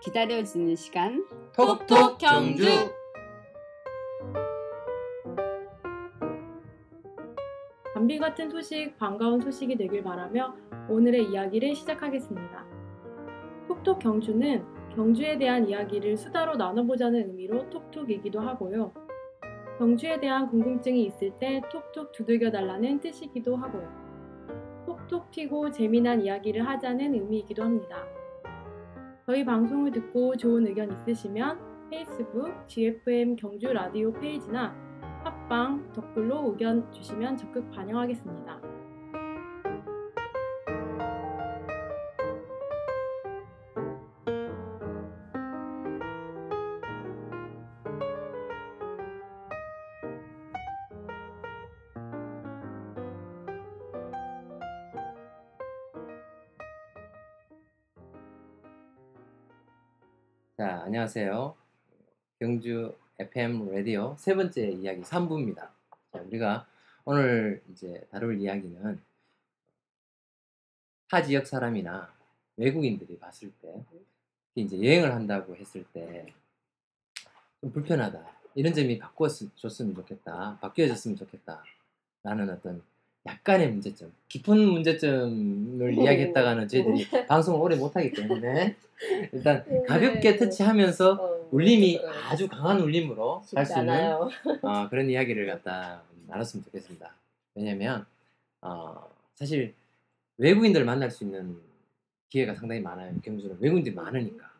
기다려지는 시간 톡톡 경주. 담비 같은 소식, 반가운 소식이 되길 바라며 오늘의 이야기를 시작하겠습니다. 톡톡 경주는 경주에 대한 이야기를 수다로 나눠보자는 의미로 톡톡이기도 하고요. 경주에 대한 궁금증이 있을 때 톡톡 두들겨 달라는 뜻이기도 하고요. 톡톡 튀고 재미난 이야기를 하자는 의미이기도 합니다. 저희 방송을 듣고 좋은 의견 있으시면 페이스북 GFM 경주 라디오 페이지나 팟빵 댓글로 의견 주시면 적극 반영하겠습니다. 자, 안녕하세요. 경주 FM 라디오 세 번째 이야기 3부입니다. 자, 우리가 오늘 이제 다룰 이야기는 타 지역 사람이나 외국인들이 봤을 때 이제 여행을 한다고 했을 때 좀 불편하다. 이런 점이 바꾸어줬으면 좋겠다. 바뀌어졌으면 좋겠다. 라는 어떤 약간의 문제점, 깊은 문제점을 이야기했다가는 저희들이 방송을 오래 못하기 때문에 일단 가볍게 터치하면서 어, 울림이 어, 아주 강한 울림으로 할 수 있는. 어, 그런 이야기를 갖다 나눴으면 좋겠습니다. 왜냐면 어, 사실 외국인들 만날 수 있는 기회가 상당히 많아요. 경주는 외국인들이 많으니까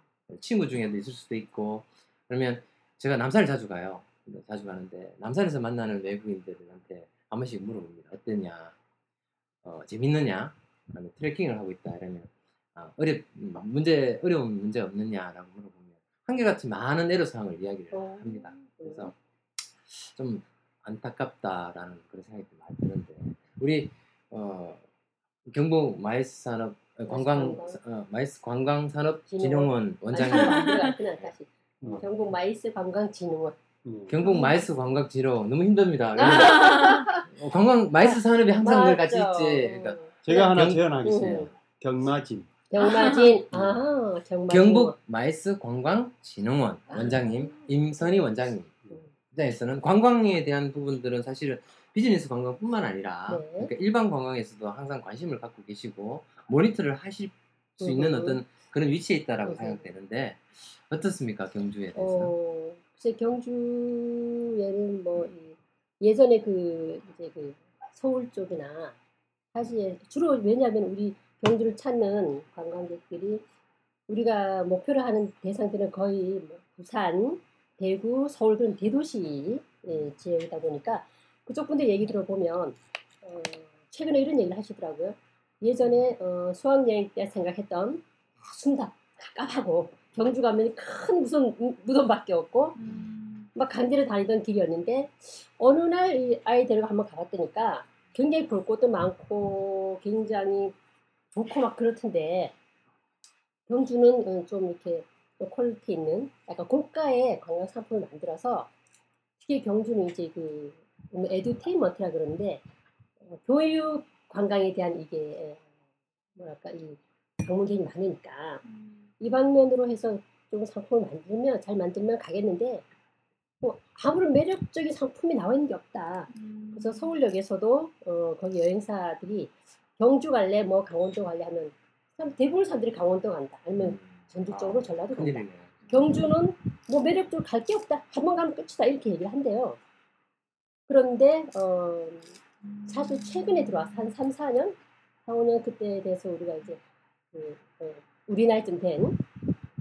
친구 중에도 있을 수도 있고 그러면 제가 남산을 자주 가요. 자주 가는데 남산에서 만나는 외국인들한테 한 번씩 물어봅니다. 어땠냐? 어, 재밌느냐? 그다음에 트레킹을 하고 있다 이러면 아, 어렵 문제 어려운 문제 없느냐라고 물어보면 한결같이 많은 애로사항을 이야기를 어. 합니다. 그래서 좀 안타깝다라는 그런 생각이 좀 많이 드는데 우리 어, 경북 MICE 산업 어, 관광 어, MICE 관광 산업 진흥원 원장님 그냥 그냥 다시 어. 경북 MICE 관광 진흥원 경북 MICE 관광 진흥 너무 힘듭니다. 어, 관광 MICE 산업이 항상 늘 같이. 있지. 그러니까 제가 하나 경- 제안하겠습니다. 음. 경마진. 경마진 아 경마진 경북 MICE 관광 진흥원 원장님 임선희 원장님 입장에서는 관광에 대한 부분들은 사실은 비즈니스 관광뿐만 아니라 네. 그러니까 일반 관광에서도 항상 관심을 갖고 계시고 모니터를 하실 수 있는 음흠. 어떤 그런 위치에 있다라고 음흠. 생각되는데 어떻습니까 경주에 대해서? 어 글쎄 경주에는 뭐 이, 예전에 그 이제 그 서울 쪽이나 사실 주로 왜냐하면 우리 경주를 찾는 관광객들이 우리가 목표로 하는 대상들은 거의 뭐 부산, 대구, 서울 그런 대도시 예, 지역이다 보니까 그쪽 분들 얘기 들어보면 어, 최근에 이런 얘기를 하시더라고요. 예전에 어, 수학여행 때 생각했던 숨답 깝깝하고 경주 가면 큰 무슨 무덤밖에 없고 막 강제로 다니던 길이었는데 어느 날 이 아이 데리고 한번 가봤더니까 굉장히 볼 곳도 많고 굉장히 좋고 막 그렇던데 경주는 어, 좀 이렇게 quality 있는 약간 고가의 관광 상품을 만들어서 특히 경주는 이제 그 edutainment라 그러는데 어, 교육 관광에 대한 이게 에, 뭐랄까 이 방문객이 많으니까 이 방면으로 해서 좀 상품을 만들면 잘 만들면 가겠는데 뭐 아무런 매력적인 상품이 나와 있는 게 없다. 그래서 서울역에서도 어, 거기 여행사들이 경주 갈래 뭐 강원도 갈래 하면 참 대부분 사람들이 강원도 간다. 아니면 전주 쪽으로 전라도 간다. 큰일이네요. 경주는 뭐 매력적으로 갈 게 없다. 한 번 가면 끝이다. 이렇게 얘기를 한대요. 그런데 어, 사실 최근에 들어와서 한 3, 4년? 4, 5년 그때에 대해서 우리가 이제 그, 어, 우리 나이쯤 된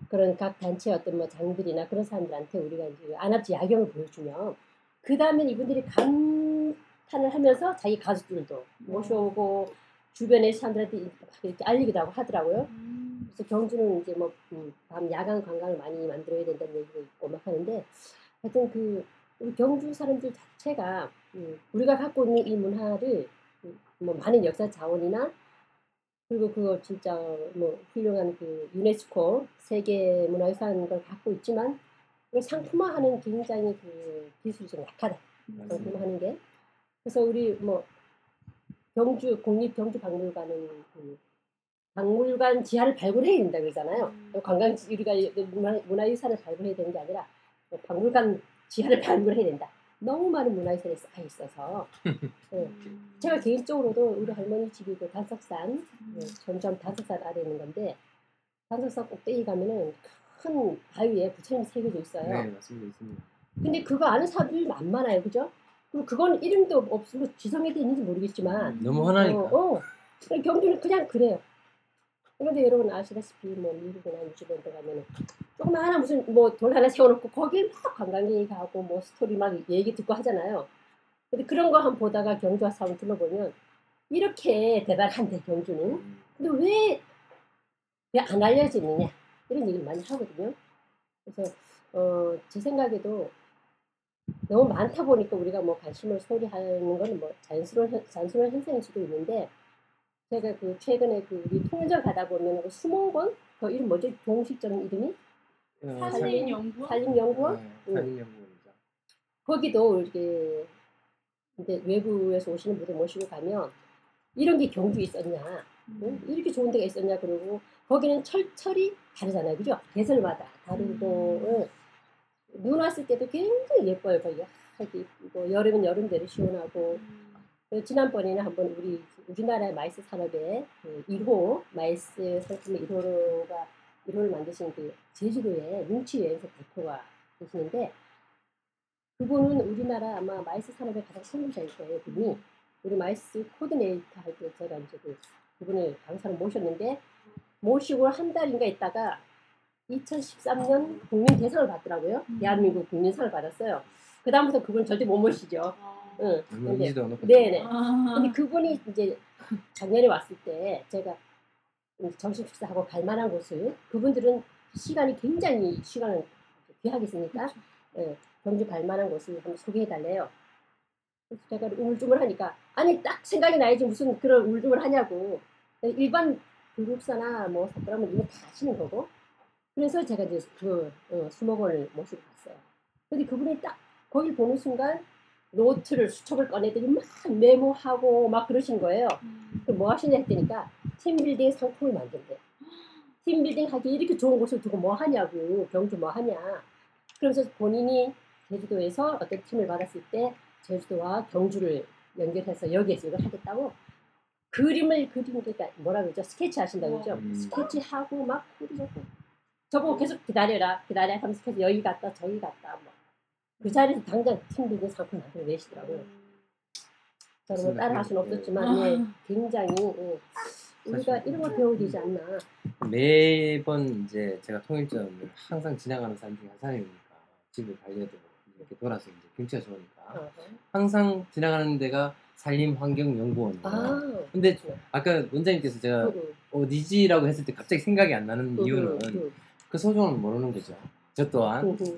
그런 각 단체 어떤 뭐 장들이나 그런 사람들한테 우리가 이제 안압지 야경을 보여주면 그 다음에 이분들이 감탄을 하면서 자기 가족들도 모셔오고 주변의 사람들한테 막 이렇게 알리기도 하고 하더라고요. 그래서 경주는 이제 뭐 밤 야간 관광을 많이 만들어야 된다는 얘기도 있고 막 하는데 하여튼 그 우리 경주 사람들 자체가 음, 우리가 갖고 있는 이 문화를 음, 뭐 많은 역사 자원이나 그리고 그거 진짜 뭐 훌륭한 그 유네스코 세계 문화유산 걸 갖고 있지만 그걸 상품화하는 굉장히 그 기술이 좀 약하다. 상품화하는 게 그래서 우리 뭐 경주 국립 경주 박물관은 그 박물관 지하를 발굴해야 된다 그러잖아요. 관광지 우리가 문화, 문화유산을 발굴해야 되는 게 아니라 박물관 지하를 발굴해야 된다. 너무 많은 문화유산이 쌓여 있어서 예. 제가 개인적으로도 우리 할머니 집이 그 단석산 예, 점점 단석산 아래 있는 건데 단석산 꼭대기 가면은 큰 바위에 부처님 새겨져 있어요. 네, 맞습니다. 있습니다. 근데 그거 아는 사람들이 안 많아요, 그죠? 그리고 그건 이름도 없고 지성에 돼 있는지 모르겠지만 너무 흔하니까. 어, 어. 경주는 그냥 그래요. 그런데 여러분 아시다시피 뭐 미국이나 뉴질랜드 가면은 조그만 하나 무슨 뭐 돌 하나 세워놓고 거기에 막 관광객이 가고 뭐 스토리 막 얘기 듣고 하잖아요. 근데 그런 거 한번 보다가 경주 와서 한번 둘러보면 이렇게 대단한데 경주는 음, 근데 왜 왜 안 알려지느냐 이런 얘기를 많이 하거든요. 그래서 어, 제 생각에도 너무 많다 보니까 우리가 뭐 관심을 소리하는 거는 뭐 자연스러운 현- 자연스러운 현상일 수도 있는데 제가 그 최근에 그 우리 통일전 가다 보면 그 수목원? 그 이름 뭐죠 공식적인 이름이? 어, 살림 살림- 연구? 산림연구원? 네, 산림연구원이죠. 거기도 이렇게 이제 외부에서 오시는 분들 모시고 가면 이런 게 경주에 있었냐? 응? 이렇게 좋은 데가 있었냐? 그러고 거기는 철철이 다르잖아요. 그죠? 계절마다 다르고 응. 눈 왔을 때도 굉장히 예뻐요. 하기. 이거 여름은 여름대로 시원하고 그 지난번에는 한번 우리 우리나라 MICE 산업의 그 1호 MICE 상품의 1호가 1호를 만드신 그 제주도의 눈치 여행사 대표가 계시는데 그분은 우리나라 아마 MICE 산업의 가장 선구자일 거예요 그분이. 우리 MICE 코디네이터 할 때 제가 이제 그 그분을 강사로 모셨는데 모시고 한 달인가 있다가 2013년 국민 대상을 받더라고요. 음. 대한민국 국민상을 받았어요. 그 다음부터 그분 절대 못 모시죠 응. 너무 근데. 네네. 아. 근데 그분이 이제 작년에 왔을 때 제가 점심 식사하고 갈 만한 곳을 그분들은 시간이 굉장히 시간을 귀하게 쓰니까 예, 경주 갈 만한 곳을 한번 소개해 달래요. 그래서 제가 우물쭈물 하니까 아니 딱 생각이 나야지 무슨 그런 우물쭈물 하냐고 일반 교육사나 뭐 사람은 이미 다 아시는 거고 그래서 제가 이제 그 어, 수목원을 모시고 갔어요. 근데 그분이 딱 거길 보는 순간 노트를 수첩을 꺼내더니 막 메모하고 막 그러신 거예요. 그럼 뭐 하시냐 했더니까 팀빌딩 상품을 만든대. 팀빌딩 하기 이렇게 좋은 곳을 두고 뭐 하냐고 경주 뭐 하냐. 그러면서 본인이 제주도에서 어떤 팀을 받았을 때 제주도와 경주를 연결해서 여기에서 이걸 하겠다고 그림을 그리는 그러니까 뭐라 그러죠 스케치 하신다고 그러죠 음. 스케치하고 막 그리고 저보고 계속 기다려라 기다려 하면서 계속 여기 갔다 저기 갔다 뭐. 그 자리에서 당장 팀빌딩 상품 만들어 내시더라고요. 저는 뭐 따라 할 수는 네. 없었지만 예, 굉장히 예, 우리가 이런 걸 배워야 되지 않나. 매번 이제 제가 통일전을 항상 지나가는 사람 중에 한 사람이니까 집을 관리해도 이렇게 돌아서 이제 경치가 좋으니까 어. 항상 지나가는 데가 산림환경연구원이에요. 아, 근데 그렇죠. 아까 원장님께서 제가 응, 응, 어디지라고 했을 때 갑자기 생각이 안 나는 응, 이유는 응, 그 소중함을 모르는 거죠. 저 또한. 이제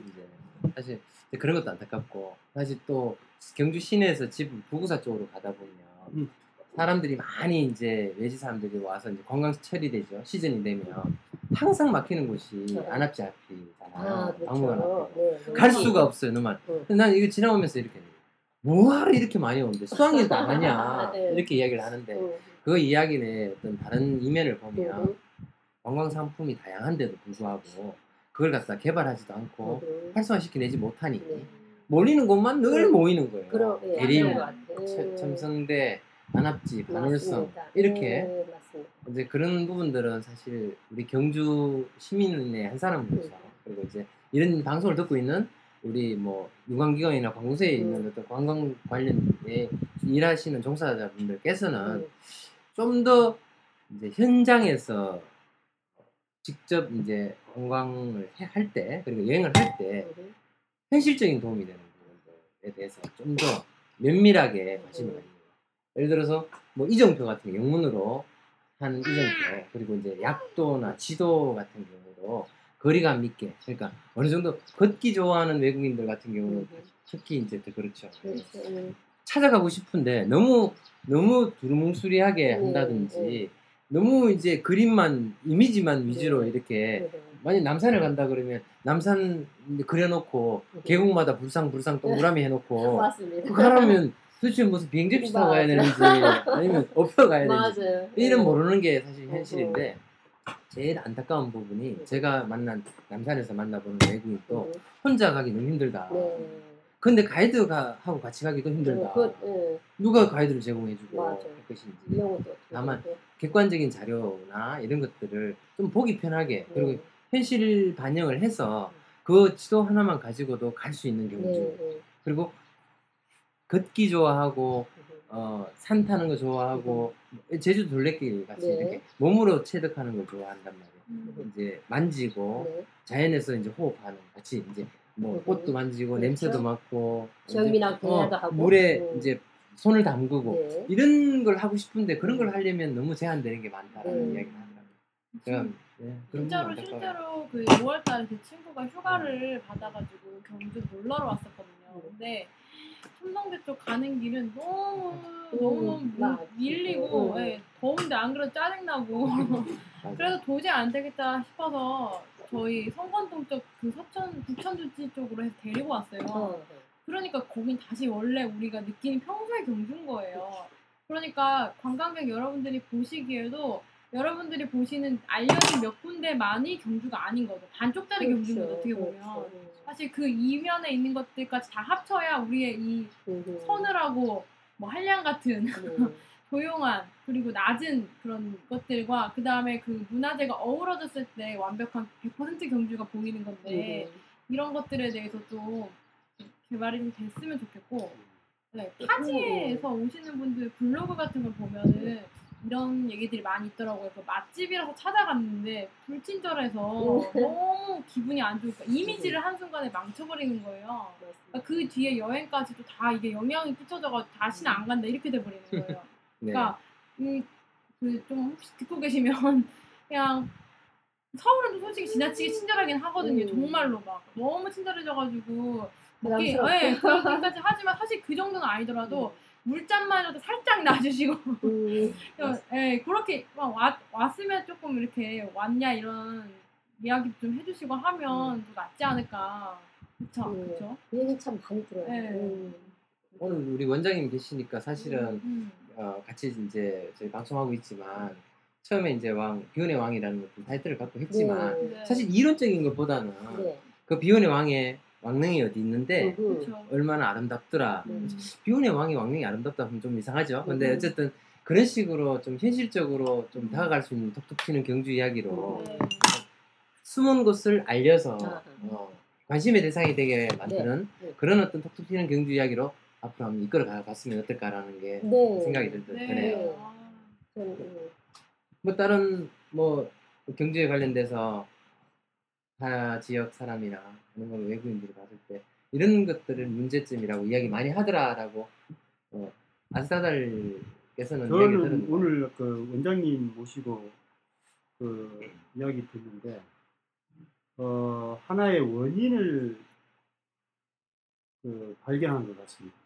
사실 그런 것도 안타깝고 사실 또 경주 시내에서 집 부구사 쪽으로 가다 보면 사람들이 많이 이제 외지 사람들이 와서 이제 관광철이 되죠. 시즌이 되면 항상 막히는 곳이 네. 안압지 앞이잖아요. 아, 그렇죠. 앞에. 네, 네. 갈 수가 없어요, 너만. 응. 근데 난 이거 지나오면서 이렇게 뭐하러 이렇게 많이 오는데 수학여도 안 하냐 네. 이렇게 이야기를 하는데 응, 그 이야기의 어떤 다른 이면을 응, 보면 응, 관광 상품이 다양한데도 불구하고 그걸 갖다 개발하지도 않고 응, 활성화시켜내지 못하니 네. 몰리는 곳만 늘 응. 모이는 거예요. 그럼 예, 대림. 첨- 첨성대, 안압지, 반월성 맞습니다. 이렇게 네, 맞습니다. 이제 그런 부분들은 사실 우리 경주 시민의 한 사람으로서 그리고 이제 이런 방송을 듣고 있는 우리 뭐 유관기관이나 관공서에 음. 있는 어떤 관광 관련에 일하시는 종사자분들께서는 응, 좀더 이제 현장에서 직접 이제 관광을 할 때 그리고 여행을 할때 응, 현실적인 도움이 되는 부분들에 대해서 좀 더 면밀하게 관심을 가지고 예를 들어서 뭐 이정표 같은 게 영문으로 한 이정표 그리고 이제 약도나 지도 같은 경우도 거리감 있게 그러니까 어느 정도 걷기 좋아하는 외국인들 같은 경우는 음. 특히 이제 더 그렇죠. 그렇죠. 응, 찾아가고 싶은데 너무 너무 두루뭉술하게 네, 한다든지 네. 너무 이제 그림만 이미지만 위주로 네. 이렇게 네, 네. 만약 남산을 간다 그러면 남산 그려놓고 네. 계곡마다 불상 불상 동그라미 해놓고 맞습니다. 그거 하면 도대체 무슨 비행접시 타고. 가야 되는지 아니면 업혀 가야 되는지 네. 모르는 게 사실 어, 현실인데 제일 안타까운 부분이 제가 만난 남산에서 만나보는 외국인도 음, 혼자 가기 너무 힘들다. 네. 근데 가이드가 하고 같이 가기도 힘들다. 그, 예, 누가 가이드를 제공해주고. 할 것인지 되는데? 객관적인 자료나 이런 것들을 좀 보기 편하게 그리고 네. 현실 반영을 해서 그 지도 하나만 가지고도 갈 수 있는 경주 네, 네. 그리고 걷기 좋아하고 어, 산 타는 거 좋아하고 제주 둘레길 같이 네. 이렇게 몸으로 체득하는 걸 좋아한단 말이에요. 음. 이제 만지고 네. 자연에서 이제 호흡하는 같이 이제 뭐 음. 꽃도 만지고 그렇죠. 냄새도 맡고 이제, 대화도 하고. 물에 음. 이제 손을 담그고 네. 이런 걸 하고 싶은데 그런 걸 하려면 너무 제한되는 게 많다라는 음. 이야기를 하더라고요. 제가 네, 그런 진짜로. 실제로 그 6월달에 제 친구가 휴가를 받아가지고 경주 놀러러 왔었거든요. 음. 근데 첨성대 쪽 가는 길은 너무 음, 너무 너무 맞아. 밀리고 음. 예, 더운데 안 그래도 짜증나고. 그래서 도저히 안 되겠다 싶어서 저희 성건동 쪽 그 서천 북천주치 쪽으로 해서 데리고 왔어요. 어, 그러니까 거긴 다시 원래 우리가 느끼는 평소의 경주인 거예요. 그러니까 관광객 여러분들이 보시기에도 여러분들이 보시는 알려진 몇 군데만이 경주가 아닌 거죠. 반쪽짜리 경주인 거죠. 어떻게 보면. 그렇죠. 사실 그 이면에 있는 것들까지 다 합쳐야 우리의 이 음, 음. 서늘하고 뭐 한량 같은 음, 조용한 그리고 낮은 그런 것들과 그 다음에 그 문화재가 어우러졌을 때 완벽한 100% 경주가 보이는 건데 음. 이런 것들에 대해서 좀 개발이 좀 됐으면 좋겠고 네, 음. 타지에서 오시는 분들 블로그 같은 걸 보면은 이런 얘기들이 많이 있더라고요. 그 맛집이라서 찾아갔는데 불친절해서 음. 너무 기분이 안 좋으니까 이미지를 한순간에 망쳐버리는 거예요. 그러니까 그 뒤에 여행까지도 다 이게 영향이 끼쳐져서 다시는 안 간다 이렇게 돼버리는 거예요. 네. 그러니까 그좀 혹시 듣고 계시면 그냥 서울은 솔직히 지나치게 친절하긴 하거든요. 음. 정말로 막 너무 친절해져가지고 먹기 부담스럽게. 예 그렇게까지 하지만 사실 그 정도는 아니더라도 물잔만이라도 살짝 놔주시고 음, 예 그렇게 막 왔, 왔으면 조금 이렇게 왔냐 이런 이야기 좀 해주시고 하면 좀 낫지 않을까 그쵸 음. 그쵸 그 얘기 참 많이 들어요. 네. 음. 오늘 우리 원장님 계시니까 사실은 음. 어, 같이 이제 저희 방송하고 있지만 처음에 이제 왕 비운의 왕이라는 그 타이틀을 갖고 했지만 네. 네. 사실 이론적인 것보다는 네. 그 비운의 왕의 왕릉이 어디 있는데 음, 그쵸 얼마나 아름답더라. 음. 비운의 왕이 왕릉이 아름답다 하면 좀 이상하죠. 근데 음. 어쨌든 그런 식으로 좀 현실적으로 좀 음. 다가갈 수 있는 톡톡 튀는 경주 이야기로 네. 숨은 곳을 알려서 아. 어, 관심의 대상이 되게 만드는 네. 그런 어떤 톡톡 튀는 경주 이야기로 앞으로 한번 이끌어 가봤으면 어떨까라는 게 네. 생각이 들- 네. 드네요. 아. 뭐 다른 뭐 경주에 관련돼서 타 지역 사람이나 아니면 뭐 외국인들이 봤을 때 이런 것들을 문제점이라고 이야기 많이 하더라라고 어, 아스타달께서는 이야기 저는 오늘 그 원장님 모시고 그 이야기 듣는데 어 하나의 원인을 그 발견한 것 같습니다.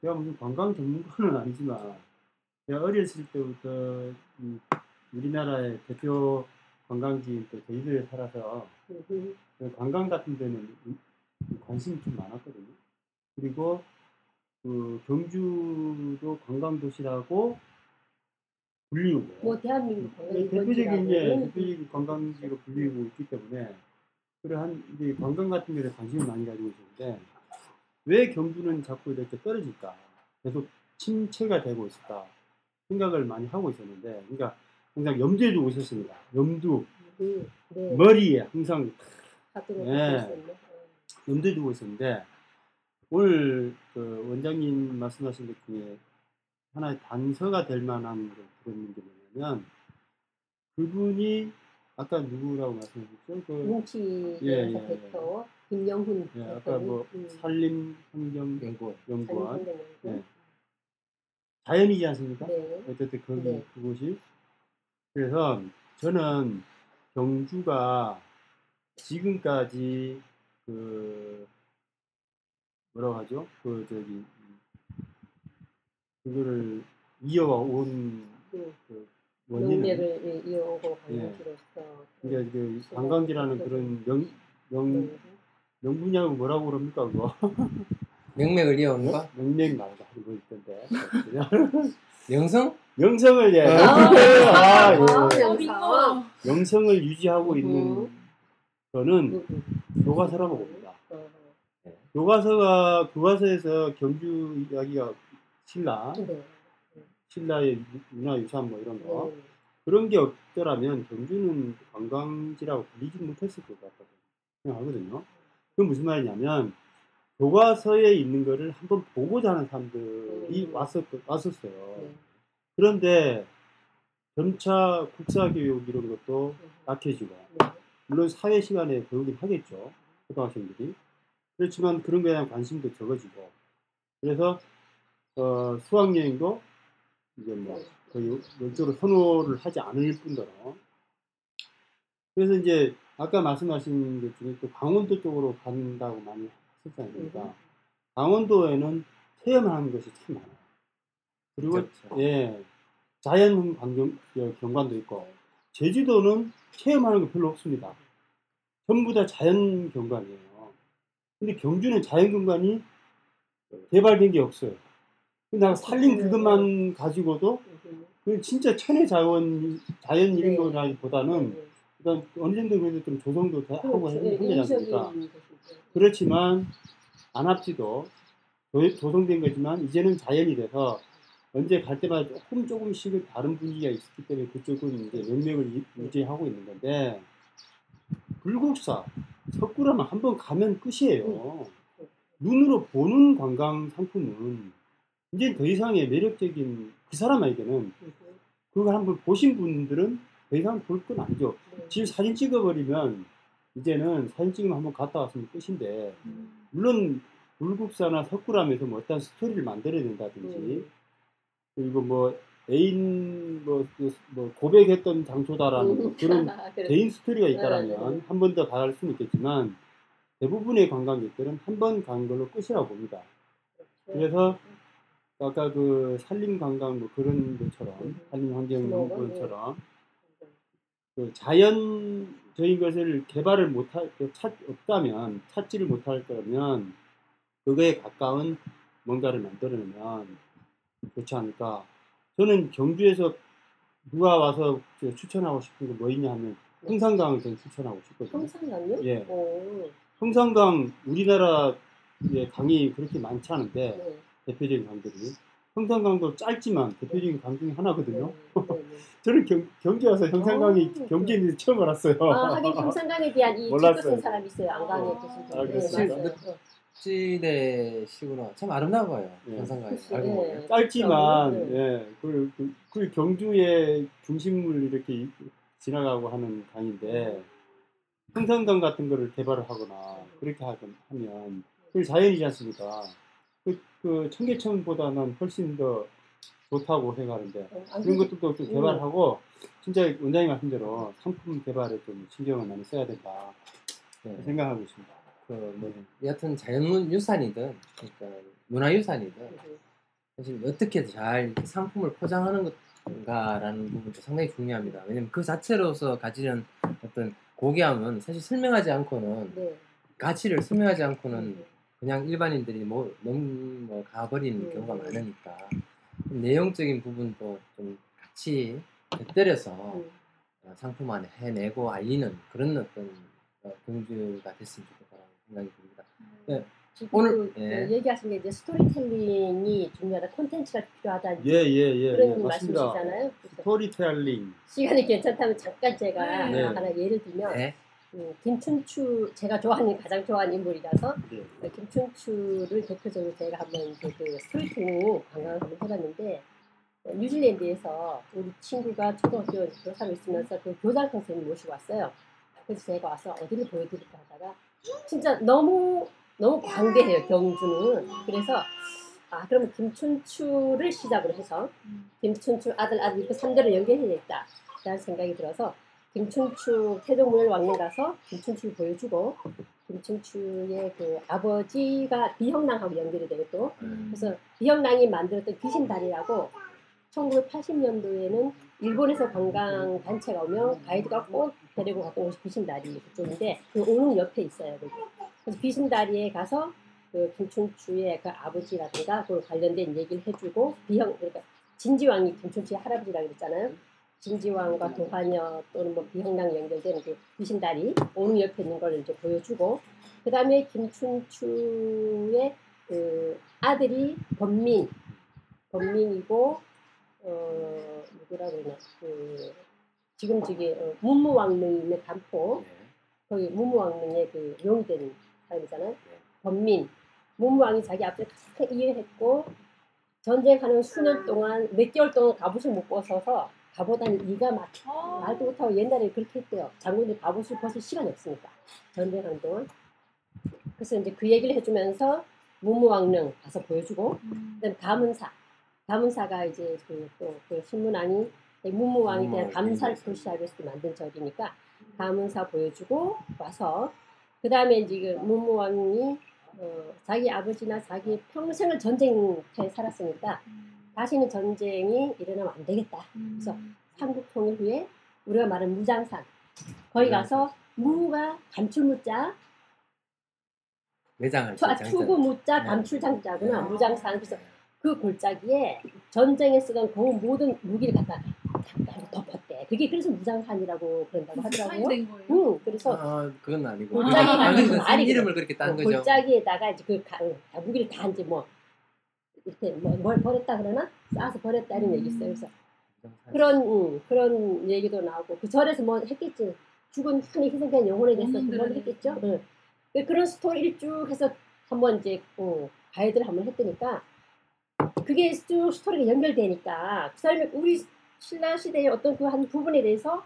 제가 무슨 관광 전문가는 아니지만 제가 어렸을 때부터 이 우리나라의 대표 관광지인 또 제주도에 살아서 음, 음. 그 관광 같은 데는 이- 이 관심이 좀 많았거든요. 그리고 그 경주도 관광 도시라고 불리고 뭐 대한민국 네, 관광 대표적인 이제 이건지라고. 대표적인 관광지로 불리고 있기 때문에 그러한 이제 관광 같은 것에 관심을 많이 가지고 있었는데 왜 경주는 자꾸 이렇게 떨어질까? 계속 침체가 되고 있을까? 생각을 많이 하고 있었는데, 그러니까 항상 염두에 두고 있었습니다. 염두, 음, 네. 머리에 항상 네. 있었네. 염두에 두고 있었는데 오늘 그 원장님 말씀하신 것 중에 하나의 단서가 될 만한 걸 들었는 게 뭐냐면 그분이 아까 누구라고 말씀하셨죠? 그 뭉치에서 예, 예, 예. 김영훈 예, 아까. 뭐 음, 연구 산림 환경 연구원 산림환경연구원. 예. 자연이지 않습니까? 네. 어쨌든 거기 네. 그곳이 그래서 저는 경주가 지금까지 그 뭐라고 하죠? 그 저기 그거를 이어온 음, 그 원인은 농맥을 예, 이어오고 예. 관광지로서 이게 그 관광지라는 그런 명, 명, 명분이하고 뭐라고 그럽니까 그거? 명맥을 이어오는 거? 명맥 말고 하는 거 있던데. 영성? 영성을 예. 아, 아, 예. 아, 어, 빙고. 영성을 유지하고 있는 음. 거는 음, 음. 교과서라고 봅니다. 어, 교과서가 교과서에서 경주 이야기가 신라, 네. 신라의 문화 유산 뭐 이런 거 네. 그런 게 없더라면 경주는 관광지라고 불리지 못했을 것 같다고 생각하거든요. 그건 무슨 말이냐면 교과서에 있는 거를 한번 보고자 하는 사람들이 음. 왔었, 왔었어요. 네. 그런데 점차 국사교육 이런 것도 약해지고 네. 물론 사회 시간에 배우긴 하겠죠 고등학생들이 그렇지만 그런 거에 대한 관심도 적어지고 그래서 어, 수학 여행도 이제 뭐 거의 별도로 선호를 하지 않을 뿐더러 그래서 이제 아까 말씀하신 것 중에 또 강원도 쪽으로 간다고 많이 했잖아요 그러니까 강원도에는 체험하는 것이 참 많아요 그리고 그렇죠. 예 자연 환경 예, 경관도 있고 제주도는 체험하는 거 별로 없습니다. 전부 다 자연 경관이에요. 근데 경주는 자연 경관이 개발된 게 없어요. 근데 나 살린 그것만 가지고도 음, 그 진짜 천혜 자원 자연 이런 네. 거라기보다는 네. 일단 어느 정도 그래도 좀 조성도 다 하고 그렇죠. 네, 거지 않습니까? 그렇지만 안압지도 조- 조성된 거지만 이제는 자연이 돼서 언제 갈 때마다 조금 조금씩 다른 분위기가 있기 때문에 그쪽은 이제 명맥을 유- 유지하고 있는 건데 불국사 석굴암은 한번 가면 끝이에요. 눈으로 보는 관광 상품은 이제 더 이상의 매력적인 그 사람에게는 음, 그걸 한번 보신 분들은 더 이상 볼 건 아니죠. 네. 지금 사진 찍어버리면 이제는 사진 찍으면 한번 갔다 왔으면 끝인데 물론 불국사나 석굴암에서 뭐 어떤 스토리를 만들어야 된다든지 음. 그리고 뭐 애인 뭐, 그, 뭐 고백했던 장소다라는 뭐 그런 아. 개인 스토리가 네, 있다라면 네. 한번더갈 수는 있겠지만 대부분의 관광객들은 한 번 간 걸로 끝이라고 봅니다. 그래서 아까 그 산림 관광 뭐 그런 것처럼 음. 산림 환경 뭐, 네. 연구원처럼 그 자연적인 것을 개발을 못할 그찾 없다면 찾지를 못할 거면 그거에 가까운 뭔가를 만들어내면 좋지 않을까. 저는 경주에서 누가 와서 저 추천하고 싶은 거뭐 있냐 하면 홍산강을 저는 추천하고 싶거든요. 평상강요? 예. 오, 홍산강 우리나라의 강이 그렇게 많지 않은데 네. 대표적인 강들이 홍산강도 짧지만 대표적인 강 중에 하나거든요. 네, 네, 네. 저는 경, 경주 와서 형산강이 어, 경주에 있는지 처음 알았어요. 아, 하긴 평상강에 대한 이 몰랐어요. 책도 쓴 사람이 있어요. 안강에 아, 계신 아, 분. 네? 맞아요. 어. 시대시구나. 참 아름다워요. 예. 영상가에 그치, 알고 예. 보면. 짧지만 네. 예, 그, 그, 그 경주의 중심을 이렇게 이- 지나가고 하는 강인데 홍산강 같은 거를 개발을 하거나 그렇게 하건, 하면 그 자연이지 않습니까? 그, 그 청계천보다는 훨씬 더 좋다고 생각하는데 어, 안 그런 것들도 좀 음. 개발하고 진짜 원장님 말씀 대로 상품 개발에 좀 신경을 많이 써야 된다 네. 생각하고 있습니다. 그뭐 여하튼 자연유산이든 그러니까 문화유산이든 사실 어떻게 잘 상품을 포장하는 건가라는 부분도 상당히 중요합니다. 왜냐면 그 자체로서 가지는 어떤 고귀함은 사실 설명하지 않고는 네. 가치를 설명하지 않고는 음. 그냥 일반인들이 뭐 너무 뭐 가버리는 음. 경우가 많으니까 좀 내용적인 부분도 좀 같이 곁들여서 음. 어, 상품 안에 해내고 알리는 그런 어떤 어, 경주가 됐으면 좋겠다는 생각이 듭니다. 네. 지금 오늘- 그, 예. 그 얘기하신 게 이제 스토리텔링이 중요하다, 콘텐츠가 필요하다 예, 예, 예. 그런 예. 말씀이시잖아요. 그래서 스토리텔링. 시간이 괜찮다면 잠깐 제가 네. 하나 예를 들면 네. 음, 김춘추 제가 좋아하는 가장 좋아하는 인물이라서 예. 그 김춘추를 대표적으로 제가 한번 이제 그 스토리텔링 관광을 한번 해봤는데 어, 뉴질랜드에서 우리 친구가 초등학교 교사로 있으면서 그 교장 선생님 모시고 왔어요. 그래서 제가 와서 어디를 보여드릴까 하다가 진짜 너무 너무 광대해요 경주는. 그래서 아 그러면 김춘추를 시작으로 해서 김춘추 아들 아들 이렇게 3대를 연결해야겠다 라는 생각이 들어서 김춘추 태종문을 왕릉 가서 김춘추를 보여주고 김춘추의 그 아버지가 비형랑하고 연결이 되고 또 그래서 비형랑이 만들었던 귀신다리라고 1980년도에는 일본에서 관광 단체가 오면 가이드가 꼭 데리고 갔던 곳이 귀신다리 그쪽인데 그 오는 옆에 있어요. 거기. 그래서 귀신다리에 가서 그 김춘추의 그 아버지라든가 그 관련된 얘기를 해주고 비형 그러니까 진지왕이 김춘추의 할아버지라고 그랬잖아요. 진지왕과 도화녀 또는 뭐 비형랑 연결되는 그 귀신다리 옹 옆에 있는 걸 이제 보여주고 그 다음에 김춘추의 그 아들이 범민 범민이고 어 누구라 그러나 그 지금 저기 어, 문무왕릉이 있는 간포 네. 거기 문무왕릉의 그 용이 된 사람이잖아요. 네. 범민 문무왕이 자기 앞에 가장 이해했고 전쟁하는 수년 동안 몇 개월 동안 갑옷을 못 벗어서 갑옷한 이가 막혀 말도 못하고 옛날에 그렇게 했대요. 장군들 갑옷을 벗을 시간이 없으니까 전쟁하는 동안. 그래서 이제 그 얘기를 해주면서 문무왕릉 가서 보여주고 그다음 가문사 가문사가 이제 그또 그 신문안이 문무왕에 대한 감사를. 표시하기 위해서 만든 절이니까 감은사 보여주고 와서 그 다음에 지금 문무왕이 어, 자기 아버지나 자기 평생을 전쟁터에 살았으니까 다시는 전쟁이 일어나면 안 되겠다. 그래서 삼국 통일 후에 우리가 말하는 무장산 거기 가서 무가 감출무자 매장할 투, 아, 때 투구 무자 네. 감출장자구나 네. 무장산 그래서 그 골짜기에 전쟁에 쓰던 그 모든 무기를 갖다 다 덮었대. 그게 그래서 무장산이라고 그런다고 하더라고요. 된 거예요. 응, 그래서 아, 그건 아니고. 골짜기 아, 그건 말이 이름을 그렇게 딴그 거죠. 골짜기에다가 이제 그 가, 다 무기를 다 이제 뭐 이렇게 뭐, 뭘 버렸다 그러나 싸서 버렸다 이런 얘기 있어요. 그래서 그런 음, 그런 얘기도 나오고 그 절에서 뭐 했겠지. 죽은 흔히 희생된 영혼에 대해서 그런 했겠죠. 응. 그- 그런 스토리를 쭉 해서 한번 이제 어, 가이드를 한번 했더니까 그게 쭉 스토리가 연결되니까 그 사람이 우리 신라 시대의 어떤 그 한 부분에 대해서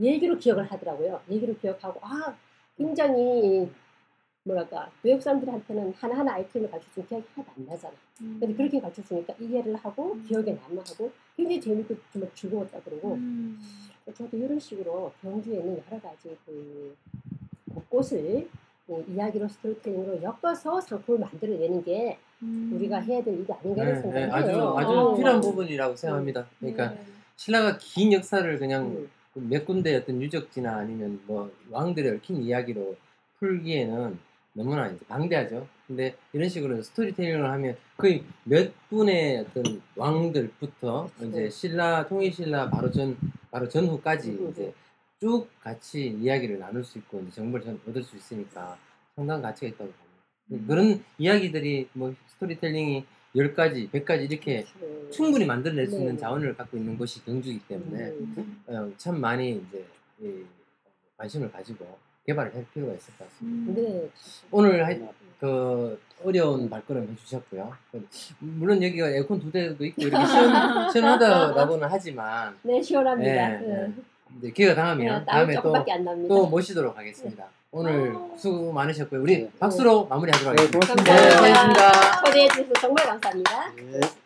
얘기로 기억을 하더라고요. 얘기로 기억하고 아 굉장히 뭐랄까 외국 사람들한테는 하나하나 아이템을 가르쳐주면 기억이 하나도 안 나잖아. 근데 그렇게 가르쳐주니까 이해를 하고 기억에 남아하고 굉장히 재밌고 정말 즐거웠다 그러고 저도 이런 식으로 경주에 있는 여러 가지 그 곳곳을 어, 이야기로 스토리텔링으로 엮어서 상품을 만들어내는 게 우리가 해야 될 일이 아닌가 네, 하는 네, 아주. 아주 어. 필요한 부분이라고 생각합니다. 그러니까 신라가 긴 역사를 그냥 음, 그몇 군데 어떤 유적지나 아니면 뭐 왕들의 얽힌 이야기로 풀기에는 너무나 이제 방대하죠. 근데 이런 식으로 스토리텔링을 하면 거의 몇 분의 어떤 왕들부터 이제 네. 신라 통일 신라 바로 전 바로 전후까지 음, 이제 쭉 같이 이야기를 나눌 수 있고 이제 정보를 전 얻을 수 있으니까 상당한 가치가 있다고 봅니다. 그런 이야기들이 뭐 스토리텔링이 10가지, 100가지 이렇게 음, 충분히 만들어낼 수 네. 있는 자원을 갖고 있는 것이 경주이기 때문에 음, 어, 참 많이 이제 이 관심을 가지고 개발을 할 필요가 있을 것 같습니다. 네. 오늘 하, 그 어려운 발걸음 해주셨고요. 물론 여기가 에어컨 두 대도 있고 이렇게 시원, 시원하다라고는 하지만 네, 시원합니다. 네, 네. 네. 이제 기회가 닿으면 네, 땀 다음에 또. 또 모시도록 하겠습니다. 오늘 아. 수고 많으셨고요. 우리 네. 박수로 마무리하도록 네, 하겠습니다. 고맙습니다. 네, 고맙습니다. 초대해 주셔서 정말 감사합니다. 네.